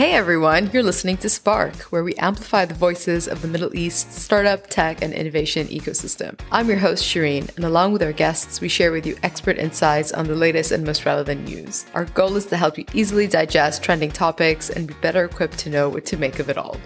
Hey everyone, you're listening to Spark, where we amplify the voices of the Middle East startup, tech, and innovation ecosystem. I'm your host, Shireen, and along with our guests, we share with you expert insights on the latest and most relevant news. Our goal is to help you easily digest trending topics and be better equipped to know what to make of it all.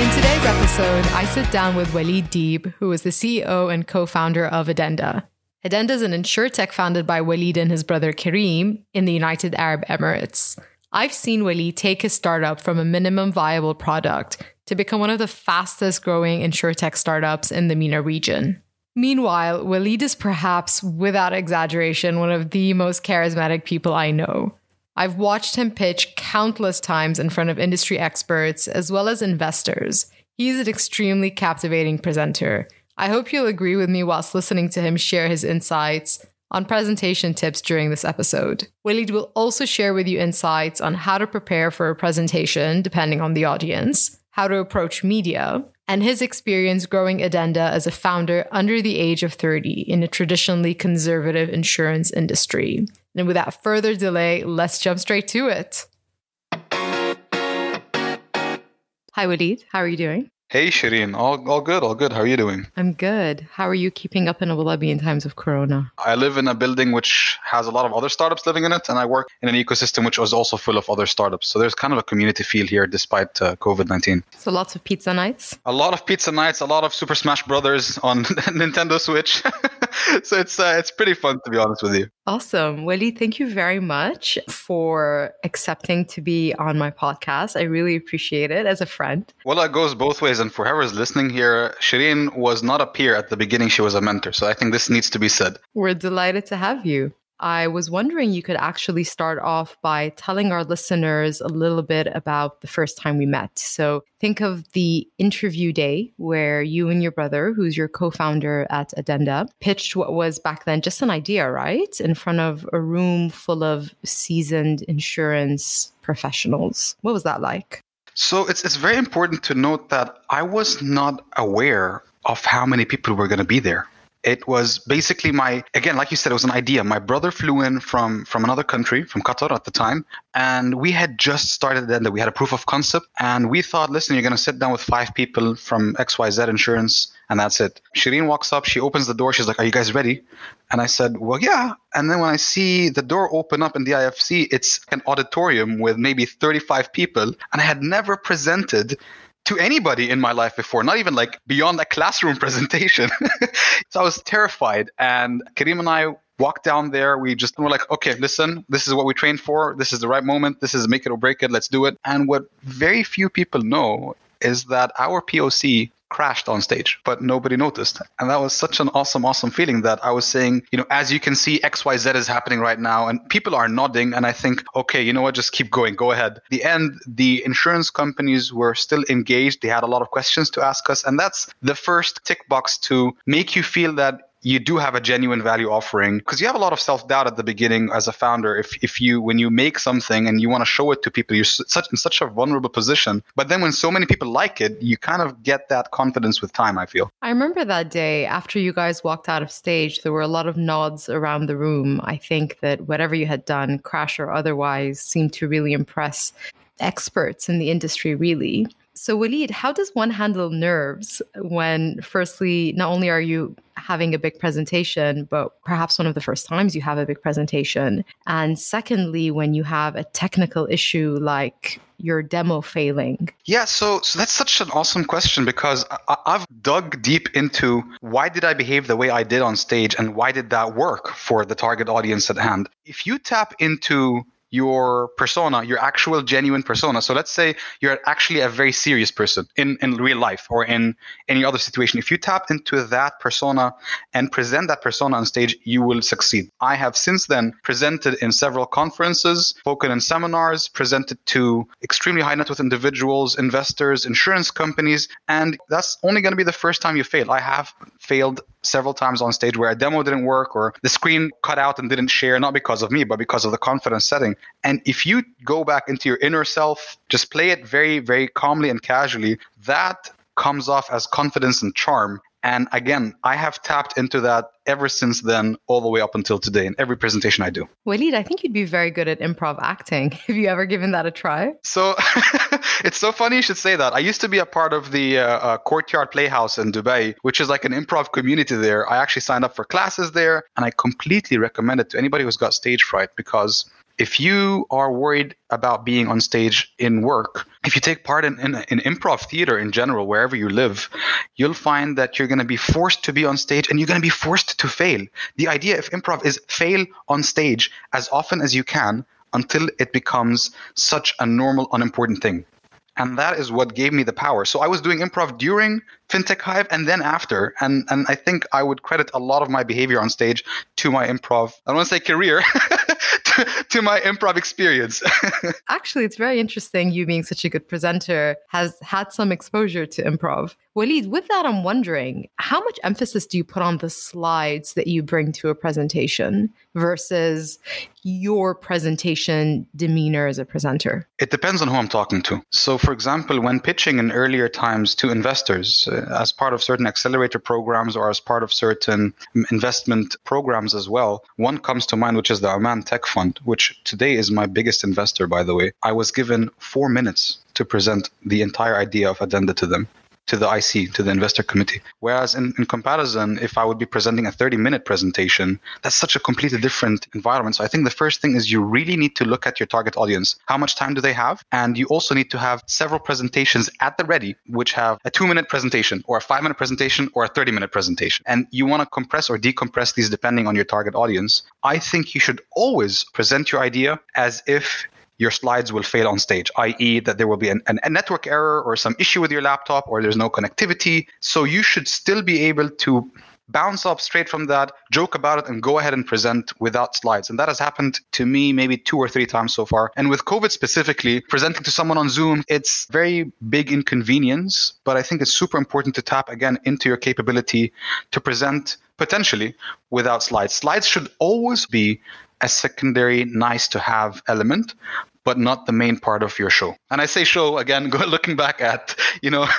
In today's episode, I sit down with Walid Deeb, who is the CEO and co founder of Addenda. Addenda is an insurtech founded by Walid and his brother Kareem in the United Arab Emirates. I've seen Walid take his startup from a minimum viable product to become one of the fastest growing insurtech startups in the MENA region. Meanwhile, Walid is perhaps, without exaggeration, one of the most charismatic people I know. I've watched him pitch countless times in front of industry experts as well as investors. He's an extremely captivating presenter I hope you'll agree with me whilst listening to him share his insights on presentation tips during this episode. Walid will also share with you insights on how to prepare for a presentation, depending on the audience, how to approach media, and his experience growing Addenda as a founder under the age of 30 in a traditionally conservative insurance industry. And without further delay, let's jump straight to it. Hi, Walid. How are you doing? Hey Shireen, all, all good, all good. How are you doing? I'm good. How are you keeping up in Abu Dhabi in times of Corona? I live in a building which has a lot of other startups living in it, and I work in an ecosystem which is also full of other startups. So there's kind of a community feel here despite uh, COVID 19. So lots of pizza nights? A lot of pizza nights, a lot of Super Smash Brothers on Nintendo Switch. so it's, uh, it's pretty fun, to be honest with you. Awesome. Willie, thank you very much for accepting to be on my podcast. I really appreciate it as a friend. Well, that goes both ways. And for whoever's listening here, Shireen was not a peer at the beginning. She was a mentor. So I think this needs to be said. We're delighted to have you. I was wondering you could actually start off by telling our listeners a little bit about the first time we met. So think of the interview day where you and your brother, who's your co founder at Addenda, pitched what was back then just an idea, right? In front of a room full of seasoned insurance professionals. What was that like? So it's, it's very important to note that I was not aware of how many people were going to be there it was basically my again like you said it was an idea. My brother flew in from from another country from qatar at the time and we had just started then that we had a proof of concept and we thought listen you're going to sit down with five people from xyz insurance and that's it. Shireen walks up she opens the door she's like are you guys ready? And i said well yeah. And then when i see the door open up in the ifc it's an auditorium with maybe 35 people and i had never presented to anybody in my life before, not even like beyond a classroom presentation. so I was terrified. And Kareem and I walked down there. We just were like, okay, listen, this is what we trained for. This is the right moment. This is make it or break it. Let's do it. And what very few people know is that our POC crashed on stage, but nobody noticed. And that was such an awesome, awesome feeling that I was saying, you know, as you can see, XYZ is happening right now, and people are nodding. And I think, okay, you know what, just keep going, go ahead. The end, the insurance companies were still engaged. They had a lot of questions to ask us. And that's the first tick box to make you feel that you do have a genuine value offering because you have a lot of self-doubt at the beginning as a founder. If, if you when you make something and you want to show it to people you're such in such a vulnerable position. But then when so many people like it you kind of get that confidence with time i feel. I remember that day after you guys walked out of stage there were a lot of nods around the room. I think that whatever you had done crash or otherwise seemed to really impress experts in the industry really so, Walid, how does one handle nerves when, firstly, not only are you having a big presentation, but perhaps one of the first times you have a big presentation? And secondly, when you have a technical issue like your demo failing? Yeah, so so that's such an awesome question because I, have dug deep into why did I behave the way I did on stage and why did that work for the target audience at hand. If you tap into your persona, your actual genuine persona. So let's say you're actually a very serious person in, in real life or in any other situation. If you tap into that persona and present that persona on stage, you will succeed. I have since then presented in several conferences, spoken in seminars, presented to extremely high net worth individuals, investors, insurance companies, and that's only going to be the first time you fail. I have failed several times on stage where a demo didn't work or the screen cut out and didn't share, not because of me, but because of the confidence setting. And if you go back into your inner self, just play it very, very calmly and casually, that comes off as confidence and charm. And again, I have tapped into that ever since then, all the way up until today, in every presentation I do. Walid, I think you'd be very good at improv acting. Have you ever given that a try? So it's so funny you should say that. I used to be a part of the uh, uh, Courtyard Playhouse in Dubai, which is like an improv community there. I actually signed up for classes there, and I completely recommend it to anybody who's got stage fright because if you are worried about being on stage in work, if you take part in, in, in, improv theater in general, wherever you live, you'll find that you're going to be forced to be on stage and you're going to be forced to fail. The idea of improv is fail on stage as often as you can until it becomes such a normal, unimportant thing. And that is what gave me the power. So I was doing improv during FinTech Hive and then after. And, and I think I would credit a lot of my behavior on stage to my improv, I don't want to say career, to, my improv experience. Actually, it's very interesting. You being such a good presenter has had some exposure to improv. Walid, with that, I'm wondering how much emphasis do you put on the slides that you bring to a presentation versus your presentation demeanor as a presenter? It depends on who I'm talking to. So, for example, when pitching in earlier times to investors as part of certain accelerator programs or as part of certain investment programs as well, one comes to mind, which is the Oman Tech Fund, which today is my biggest investor, by the way. I was given four minutes to present the entire idea of Addenda to them to the IC, to the investor committee. Whereas in, in comparison, if I would be presenting a 30 minute presentation, that's such a completely different environment. So I think the first thing is you really need to look at your target audience. How much time do they have? And you also need to have several presentations at the ready, which have a two minute presentation or a five minute presentation or a 30 minute presentation. And you want to compress or decompress these depending on your target audience. I think you should always present your idea as if your slides will fail on stage, i.e., that there will be an, an, a network error or some issue with your laptop or there's no connectivity. So you should still be able to bounce up straight from that, joke about it, and go ahead and present without slides. And that has happened to me maybe two or three times so far. And with COVID specifically, presenting to someone on Zoom, it's very big inconvenience, but I think it's super important to tap again into your capability to present potentially without slides. Slides should always be a secondary nice to have element but not the main part of your show. And I say show again, go looking back at, you know,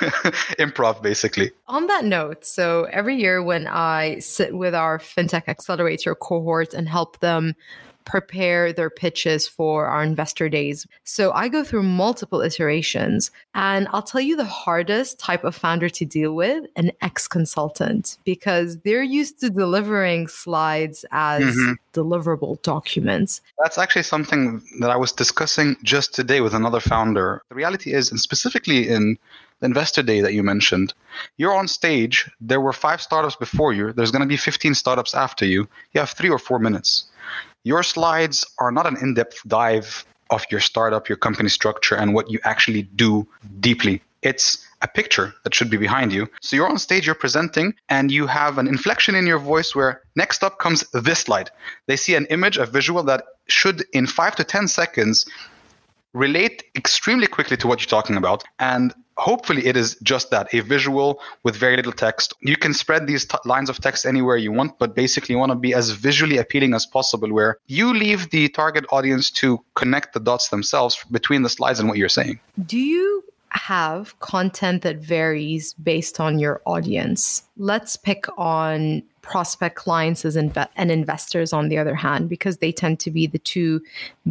improv basically. On that note, so every year when I sit with our FinTech Accelerator cohort and help them prepare their pitches for our investor days. So I go through multiple iterations. And I'll tell you the hardest type of founder to deal with an ex consultant, because they're used to delivering slides as mm-hmm. deliverable documents. That's actually something that I was discussing just today with another founder. The reality is, and specifically in the investor day that you mentioned, you're on stage. There were five startups before you. There's going to be 15 startups after you. You have three or four minutes. Your slides are not an in depth dive of your startup, your company structure, and what you actually do deeply. It's a picture that should be behind you. So you're on stage, you're presenting, and you have an inflection in your voice where next up comes this slide. They see an image, a visual that should, in five to 10 seconds, relate extremely quickly to what you're talking about. And hopefully it is just that a visual with very little text. You can spread these t- lines of text anywhere you want but basically you want to be as visually appealing as possible where you leave the target audience to connect the dots themselves between the slides and what you're saying. Do you have content that varies based on your audience? Let's pick on prospect clients as inve- and investors on the other hand because they tend to be the two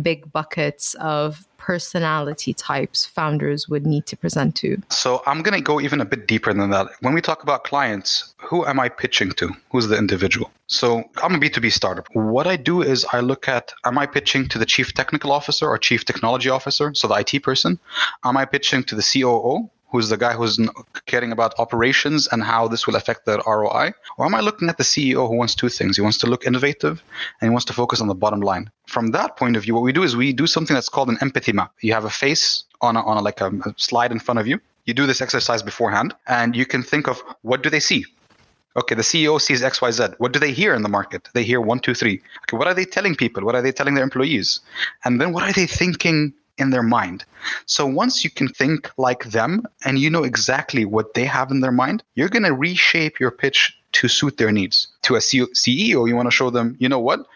big buckets of personality types founders would need to present to? So I'm going to go even a bit deeper than that. When we talk about clients, who am I pitching to? Who's the individual? So I'm a B2B startup. What I do is I look at am I pitching to the chief technical officer or chief technology officer, so the IT person? Am I pitching to the COO? Who's the guy who's caring about operations and how this will affect their ROI? Or am I looking at the CEO who wants two things? He wants to look innovative and he wants to focus on the bottom line. From that point of view, what we do is we do something that's called an empathy map. You have a face on a, on a, like a, a slide in front of you. You do this exercise beforehand and you can think of what do they see? Okay, the CEO sees XYZ. What do they hear in the market? They hear one, two, three. Okay, what are they telling people? What are they telling their employees? And then what are they thinking in their mind. So once you can think like them and you know exactly what they have in their mind, you're going to reshape your pitch to suit their needs. To a CEO, you want to show them, you know what?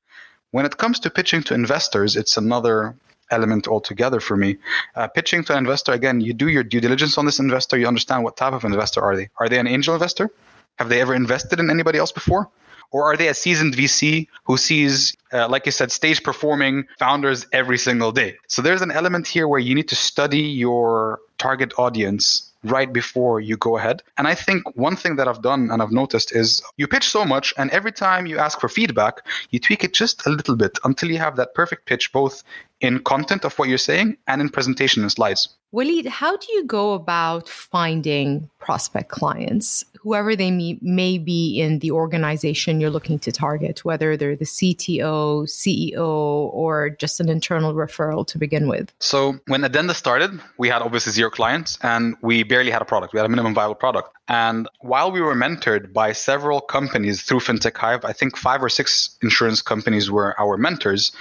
When it comes to pitching to investors, it's another element altogether for me. Uh, pitching to an investor, again, you do your due diligence on this investor. You understand what type of investor are they? Are they an angel investor? Have they ever invested in anybody else before? Or are they a seasoned VC who sees, uh, like you said, stage performing founders every single day? So there's an element here where you need to study your target audience right before you go ahead. And I think one thing that I've done and I've noticed is you pitch so much, and every time you ask for feedback, you tweak it just a little bit until you have that perfect pitch, both in content of what you're saying and in presentation and slides. Walid, how do you go about finding prospect clients, whoever they may, may be in the organization you're looking to target, whether they're the CTO, CEO, or just an internal referral to begin with? So, when Addenda started, we had obviously zero clients and we barely had a product. We had a minimum viable product. And while we were mentored by several companies through FinTech Hive, I think five or six insurance companies were our mentors.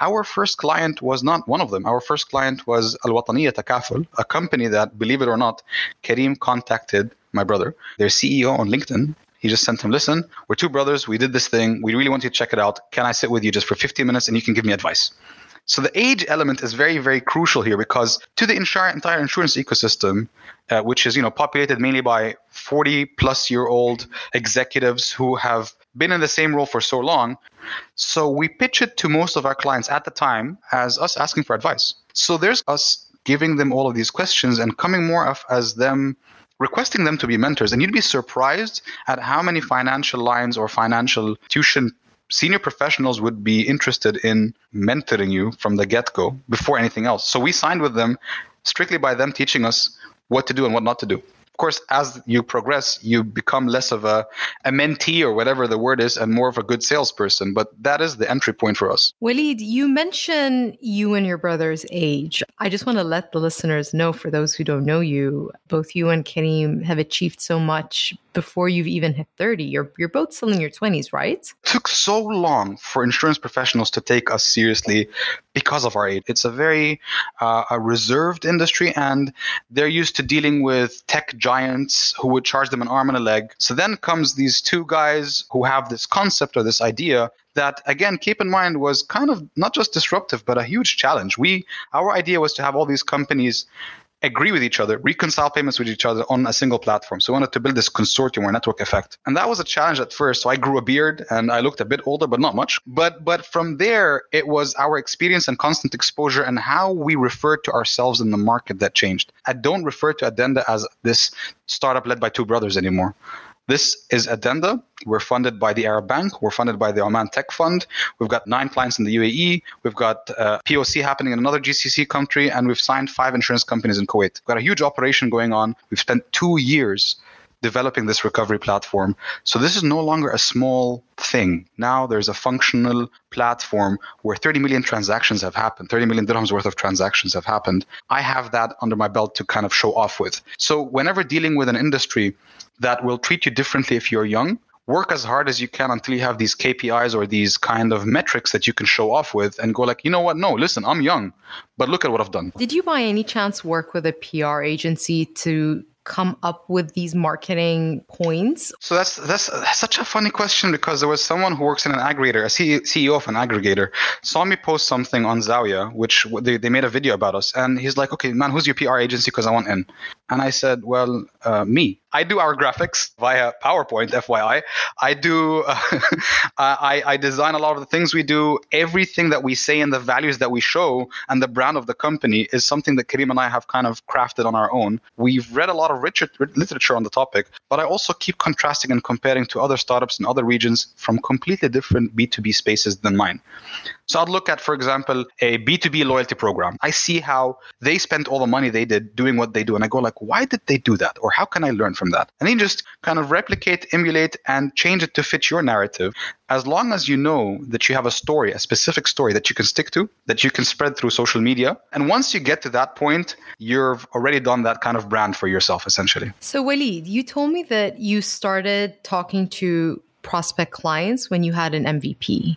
Our first client was not one of them. Our first client was Al Wataniya Takaful, a company that, believe it or not, Kareem contacted my brother, their CEO on LinkedIn. He just sent him, listen, we're two brothers. We did this thing. We really want you to check it out. Can I sit with you just for 15 minutes and you can give me advice? So the age element is very, very crucial here because to the entire insurance ecosystem, uh, which is you know populated mainly by 40 plus year old executives who have been in the same role for so long, so we pitch it to most of our clients at the time as us asking for advice. So there's us giving them all of these questions and coming more of as them requesting them to be mentors. And you'd be surprised at how many financial lines or financial tuition senior professionals would be interested in mentoring you from the get go before anything else. So we signed with them strictly by them teaching us what to do and what not to do of course, as you progress, you become less of a, a mentee or whatever the word is and more of a good salesperson. But that is the entry point for us. Walid, you mentioned you and your brother's age. I just want to let the listeners know, for those who don't know you, both you and Kareem have achieved so much before you've even hit 30. You're, you're both still in your 20s, right? It took so long for insurance professionals to take us seriously because of our age. It's a very uh, a reserved industry, and they're used to dealing with tech giants who would charge them an arm and a leg. So then comes these two guys who have this concept or this idea that again keep in mind was kind of not just disruptive but a huge challenge we our idea was to have all these companies agree with each other, reconcile payments with each other on a single platform. So we wanted to build this consortium or network effect. And that was a challenge at first. So I grew a beard and I looked a bit older, but not much. But but from there, it was our experience and constant exposure and how we referred to ourselves in the market that changed. I don't refer to Addenda as this startup led by two brothers anymore. This is Addenda. We're funded by the Arab Bank. We're funded by the Oman Tech Fund. We've got nine clients in the UAE. We've got uh, POC happening in another GCC country, and we've signed five insurance companies in Kuwait. We've got a huge operation going on. We've spent two years developing this recovery platform. So this is no longer a small thing. Now there's a functional platform where 30 million transactions have happened, 30 million dirhams worth of transactions have happened. I have that under my belt to kind of show off with. So whenever dealing with an industry, that will treat you differently if you're young. Work as hard as you can until you have these KPIs or these kind of metrics that you can show off with and go like, you know what? No, listen, I'm young, but look at what I've done. Did you by any chance work with a PR agency to come up with these marketing points? So that's that's, such a funny question because there was someone who works in an aggregator, a CEO of an aggregator, saw me post something on Zawya, which they, they made a video about us, and he's like, "Okay, man, who's your PR agency? Because I want in." And I said, well, uh, me. I do our graphics via PowerPoint, FYI. I do, uh, I, I design a lot of the things we do. Everything that we say and the values that we show and the brand of the company is something that Kareem and I have kind of crafted on our own. We've read a lot of rich literature on the topic, but I also keep contrasting and comparing to other startups in other regions from completely different B2B spaces than mine. So I'd look at, for example, a B2B loyalty program. I see how they spent all the money they did doing what they do. And I go like, why did they do that? Or how can I learn from that? And then just kind of replicate, emulate, and change it to fit your narrative. As long as you know that you have a story, a specific story that you can stick to, that you can spread through social media. And once you get to that point, you've already done that kind of brand for yourself, essentially. So, Walid, you told me that you started talking to prospect clients when you had an MVP.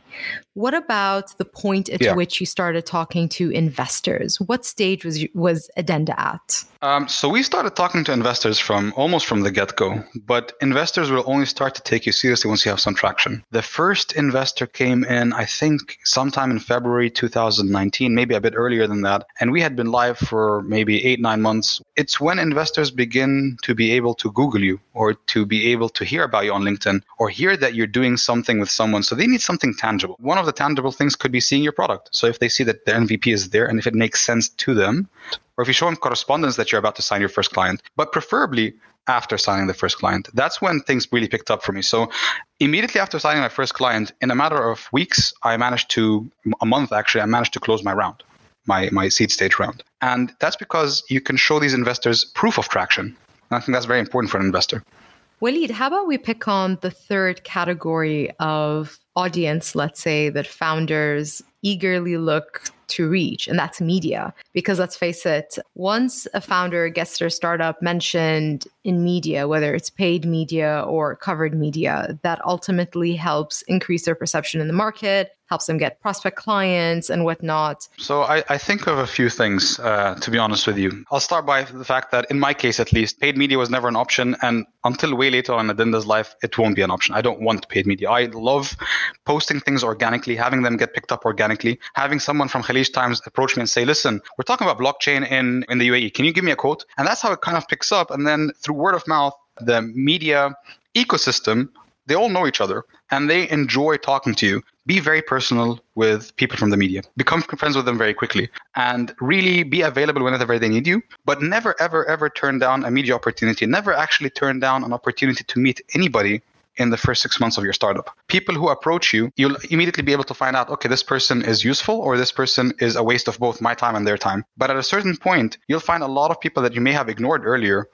What about the point at yeah. which you started talking to investors? What stage was was Addenda at? Um, so we started talking to investors from almost from the get go, but investors will only start to take you seriously once you have some traction. The first investor came in, I think, sometime in February 2019, maybe a bit earlier than that. And we had been live for maybe eight, nine months. It's when investors begin to be able to Google you or to be able to hear about you on LinkedIn or hear that you're doing something with someone. So they need something tangible. One of the tangible things could be seeing your product. So if they see that the MVP is there and if it makes sense to them, or if you show them correspondence that you're about to sign your first client, but preferably after signing the first client. That's when things really picked up for me. So immediately after signing my first client, in a matter of weeks, I managed to, a month actually, I managed to close my round, my, my seed stage round. And that's because you can show these investors proof of traction. And I think that's very important for an investor. Walid, how about we pick on the third category of audience, let's say, that founders eagerly look to reach, and that's media. Because let's face it, once a founder gets their startup mentioned in media, whether it's paid media or covered media, that ultimately helps increase their perception in the market, helps them get prospect clients and whatnot. So I, I think of a few things, uh, to be honest with you. I'll start by the fact that in my case, at least, paid media was never an option. And until way later on in Addenda's life, it won't be an option. I don't want paid media. I love posting things organically, having them get picked up organically, having someone from Khaleej Times approach me and say, listen, we're talking about blockchain in, in the UAE. Can you give me a quote? And that's how it kind of picks up. And then through word of mouth, the media ecosystem they all know each other and they enjoy talking to you. Be very personal with people from the media. Become friends with them very quickly and really be available whenever they need you. But never, ever, ever turn down a media opportunity. Never actually turn down an opportunity to meet anybody in the first six months of your startup. People who approach you, you'll immediately be able to find out, okay, this person is useful or this person is a waste of both my time and their time. But at a certain point, you'll find a lot of people that you may have ignored earlier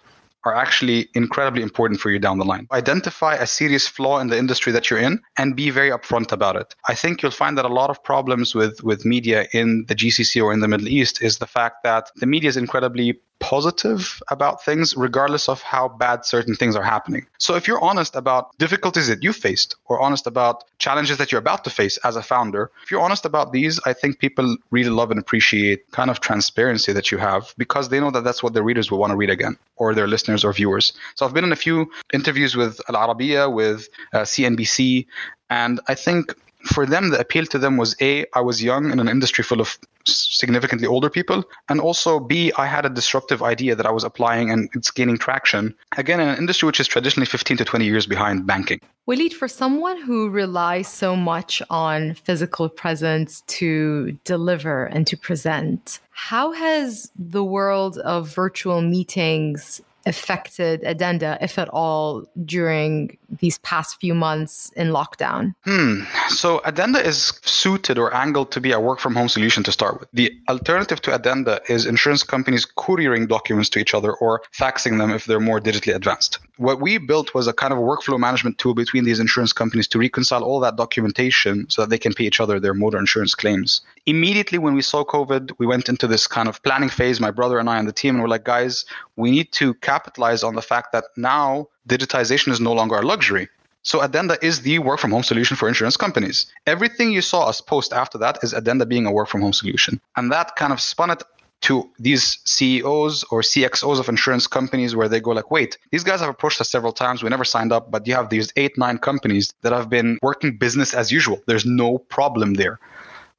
are actually incredibly important for you down the line. Identify a serious flaw in the industry that you're in and be very upfront about it. I think you'll find that a lot of problems with, with media in the GCC or in the Middle East is the fact that the media is incredibly positive about things regardless of how bad certain things are happening. So if you're honest about difficulties that you faced or honest about challenges that you're about to face as a founder, if you're honest about these, I think people really love and appreciate kind of transparency that you have because they know that that's what their readers will want to read again or their listeners or viewers. So I've been in a few interviews with Al Arabiya, with uh, CNBC, and I think for them, the appeal to them was A, I was young in an industry full of significantly older people. And also, B, I had a disruptive idea that I was applying and it's gaining traction. Again, in an industry which is traditionally 15 to 20 years behind banking. Walid, for someone who relies so much on physical presence to deliver and to present, how has the world of virtual meetings affected Addenda, if at all, during these past few months in lockdown? Hmm. So Addenda is suited or angled to be a work from home solution to start with. The alternative to Addenda is insurance companies couriering documents to each other or faxing them if they're more digitally advanced. What we built was a kind of a workflow management tool between these insurance companies to reconcile all that documentation so that they can pay each other their motor insurance claims. Immediately when we saw COVID, we went into this kind of planning phase, my brother and I and the team, and we're like, guys, we need to capitalize on the fact that now digitization is no longer a luxury. So Addenda is the work from home solution for insurance companies. Everything you saw us post after that is Addenda being a work from home solution. And that kind of spun it to these CEOs or CXOs of insurance companies where they go like, wait, these guys have approached us several times. We never signed up, but you have these eight, nine companies that have been working business as usual. There's no problem there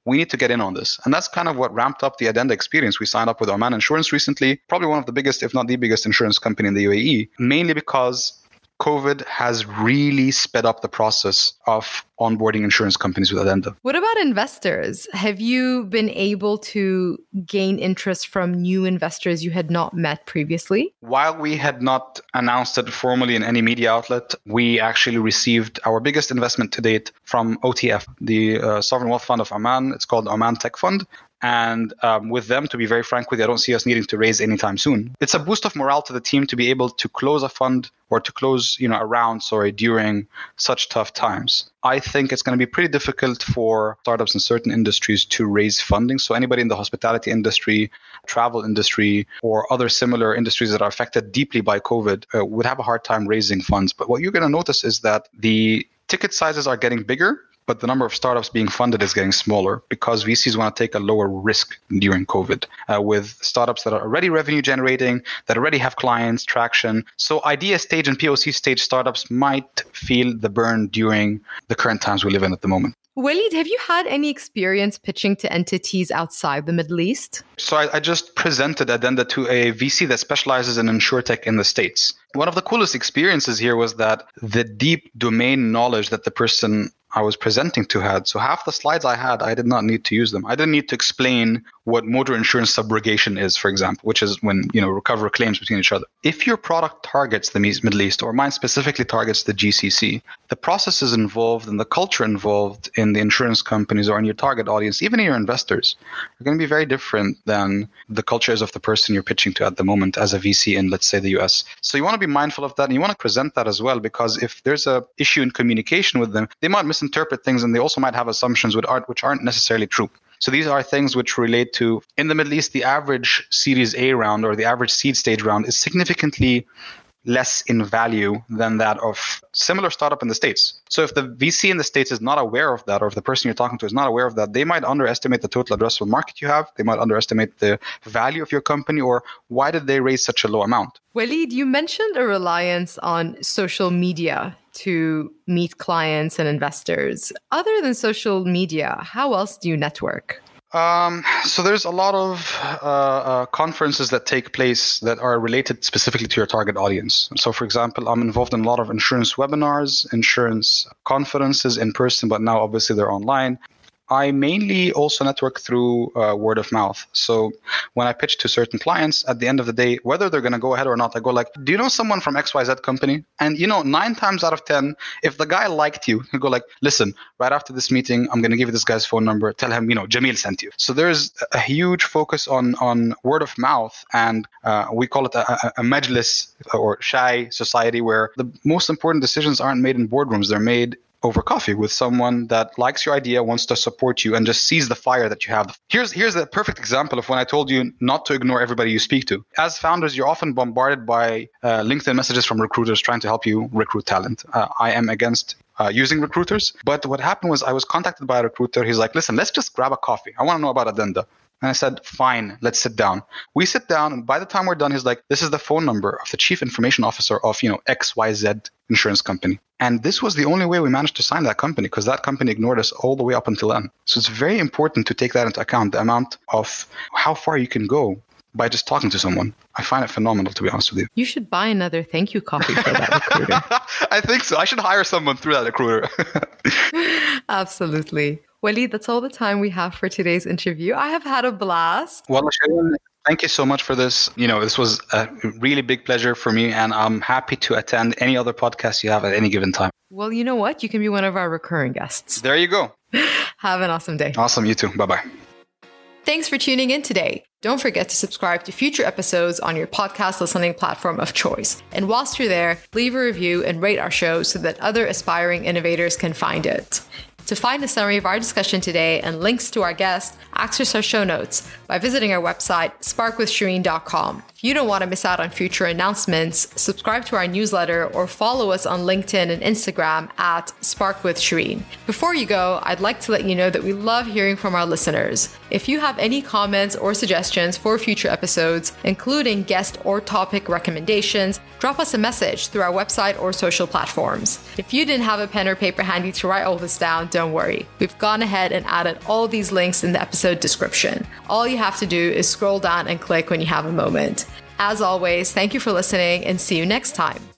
we need to get in on this. And that's kind of what ramped up the Addenda experience. We signed up with Oman Insurance recently, probably one of the biggest, if not the biggest insurance company in the UAE, mainly because COVID has really sped up the process of onboarding insurance companies with Addenda. What about investors? Have you been able to gain interest from new investors you had not met previously? While we had not announced it formally in any media outlet, we actually received our biggest investment to date from OTF, the uh, Sovereign Wealth Fund of Oman. It's called Oman Tech Fund. And um, with them, to be very frank with you, I don't see us needing to raise anytime soon. It's a boost of morale to the team to be able to close a fund or to close, you know, a round, sorry, during such tough times. I think it's going to be pretty difficult for startups in certain industries to raise funding. So anybody in the hospitality industry, travel industry, or other similar industries that are affected deeply by COVID uh, would have a hard time raising funds. But what you're going to notice is that the ticket sizes are getting bigger but the number of startups being funded is getting smaller because VCs want to take a lower risk during COVID uh, with startups that are already revenue generating, that already have clients, traction. So idea stage and POC stage startups might feel the burn during the current times we live in at the moment. Walid, have you had any experience pitching to entities outside the Middle East? So I, I just presented Addenda to a VC that specializes in insurtech in the States. One of the coolest experiences here was that the deep domain knowledge that the person I was presenting to had. So half the slides I had, I did not need to use them. I didn't need to explain what motor insurance subrogation is, for example, which is when you know recover claims between each other. If your product targets the Middle East, or mine specifically targets the GCC, the processes involved and the culture involved in the insurance companies or in your target audience, even in your investors, are going to be very different than the cultures of the person you're pitching to at the moment as a VC in, let's say, the US. So you want to be mindful of that, and you want to present that as well, because if there's a issue in communication with them, they might misinterpret things, and they also might have assumptions with aren't which aren't necessarily true. So these are things which relate to, in the Middle East, the average Series A round or the average seed stage round is significantly less in value than that of similar startup in the states. So if the VC in the states is not aware of that, or if the person you're talking to is not aware of that, they might underestimate the total addressable market you have. They might underestimate the value of your company, or why did they raise such a low amount? Walid, you mentioned a reliance on social media to meet clients and investors. Other than social media, how else do you network? Um, so there's a lot of uh, uh, conferences that take place that are related specifically to your target audience. So, for example, I'm involved in a lot of insurance webinars, insurance conferences in person, but now obviously they're online. I mainly also network through uh, word of mouth. So when I pitch to certain clients, at the end of the day, whether they're going to go ahead or not, I go like, "Do you know someone from XYZ company?" And you know, nine times out of ten, if the guy liked you, you go like, "Listen, right after this meeting, I'm going to give you this guy's phone number. Tell him, you know, Jamil sent you." So there's a huge focus on on word of mouth, and uh, we call it a, a majlis or shy society, where the most important decisions aren't made in boardrooms; they're made over coffee with someone that likes your idea, wants to support you, and just sees the fire that you have. Here's here's a perfect example of when I told you not to ignore everybody you speak to. As founders, you're often bombarded by uh, LinkedIn messages from recruiters trying to help you recruit talent. Uh, I am against uh, using recruiters. But what happened was I was contacted by a recruiter. He's like, listen, let's just grab a coffee. I want to know about Addenda. And I said, fine, let's sit down. We sit down, and by the time we're done, he's like, this is the phone number of the chief information officer of, you know, XYZ insurance company. And this was the only way we managed to sign that company because that company ignored us all the way up until then. So it's very important to take that into account, the amount of how far you can go by just talking to someone. I find it phenomenal, to be honest with you. You should buy another thank you coffee for that recruiter. I think so. I should hire someone through that recruiter. Absolutely. Walid, that's all the time we have for today's interview. I have had a blast. Well, thank you so much for this. You know, this was a really big pleasure for me, and I'm happy to attend any other podcast you have at any given time. Well, you know what? You can be one of our recurring guests. There you go. have an awesome day. Awesome. You too. Bye bye. Thanks for tuning in today. Don't forget to subscribe to future episodes on your podcast listening platform of choice. And whilst you're there, leave a review and rate our show so that other aspiring innovators can find it. To find a summary of our discussion today and links to our guests, access our show notes by visiting our website, sparkwithshireen.com. If you don't want to miss out on future announcements, subscribe to our newsletter or follow us on LinkedIn and Instagram at sparkwithshireen. Before you go, I'd like to let you know that we love hearing from our listeners. If you have any comments or suggestions for future episodes, including guest or topic recommendations, drop us a message through our website or social platforms. If you didn't have a pen or paper handy to write all this down, don't worry. We've gone ahead and added all these links in the episode description. All you have to do is scroll down and click when you have a moment. As always, thank you for listening and see you next time.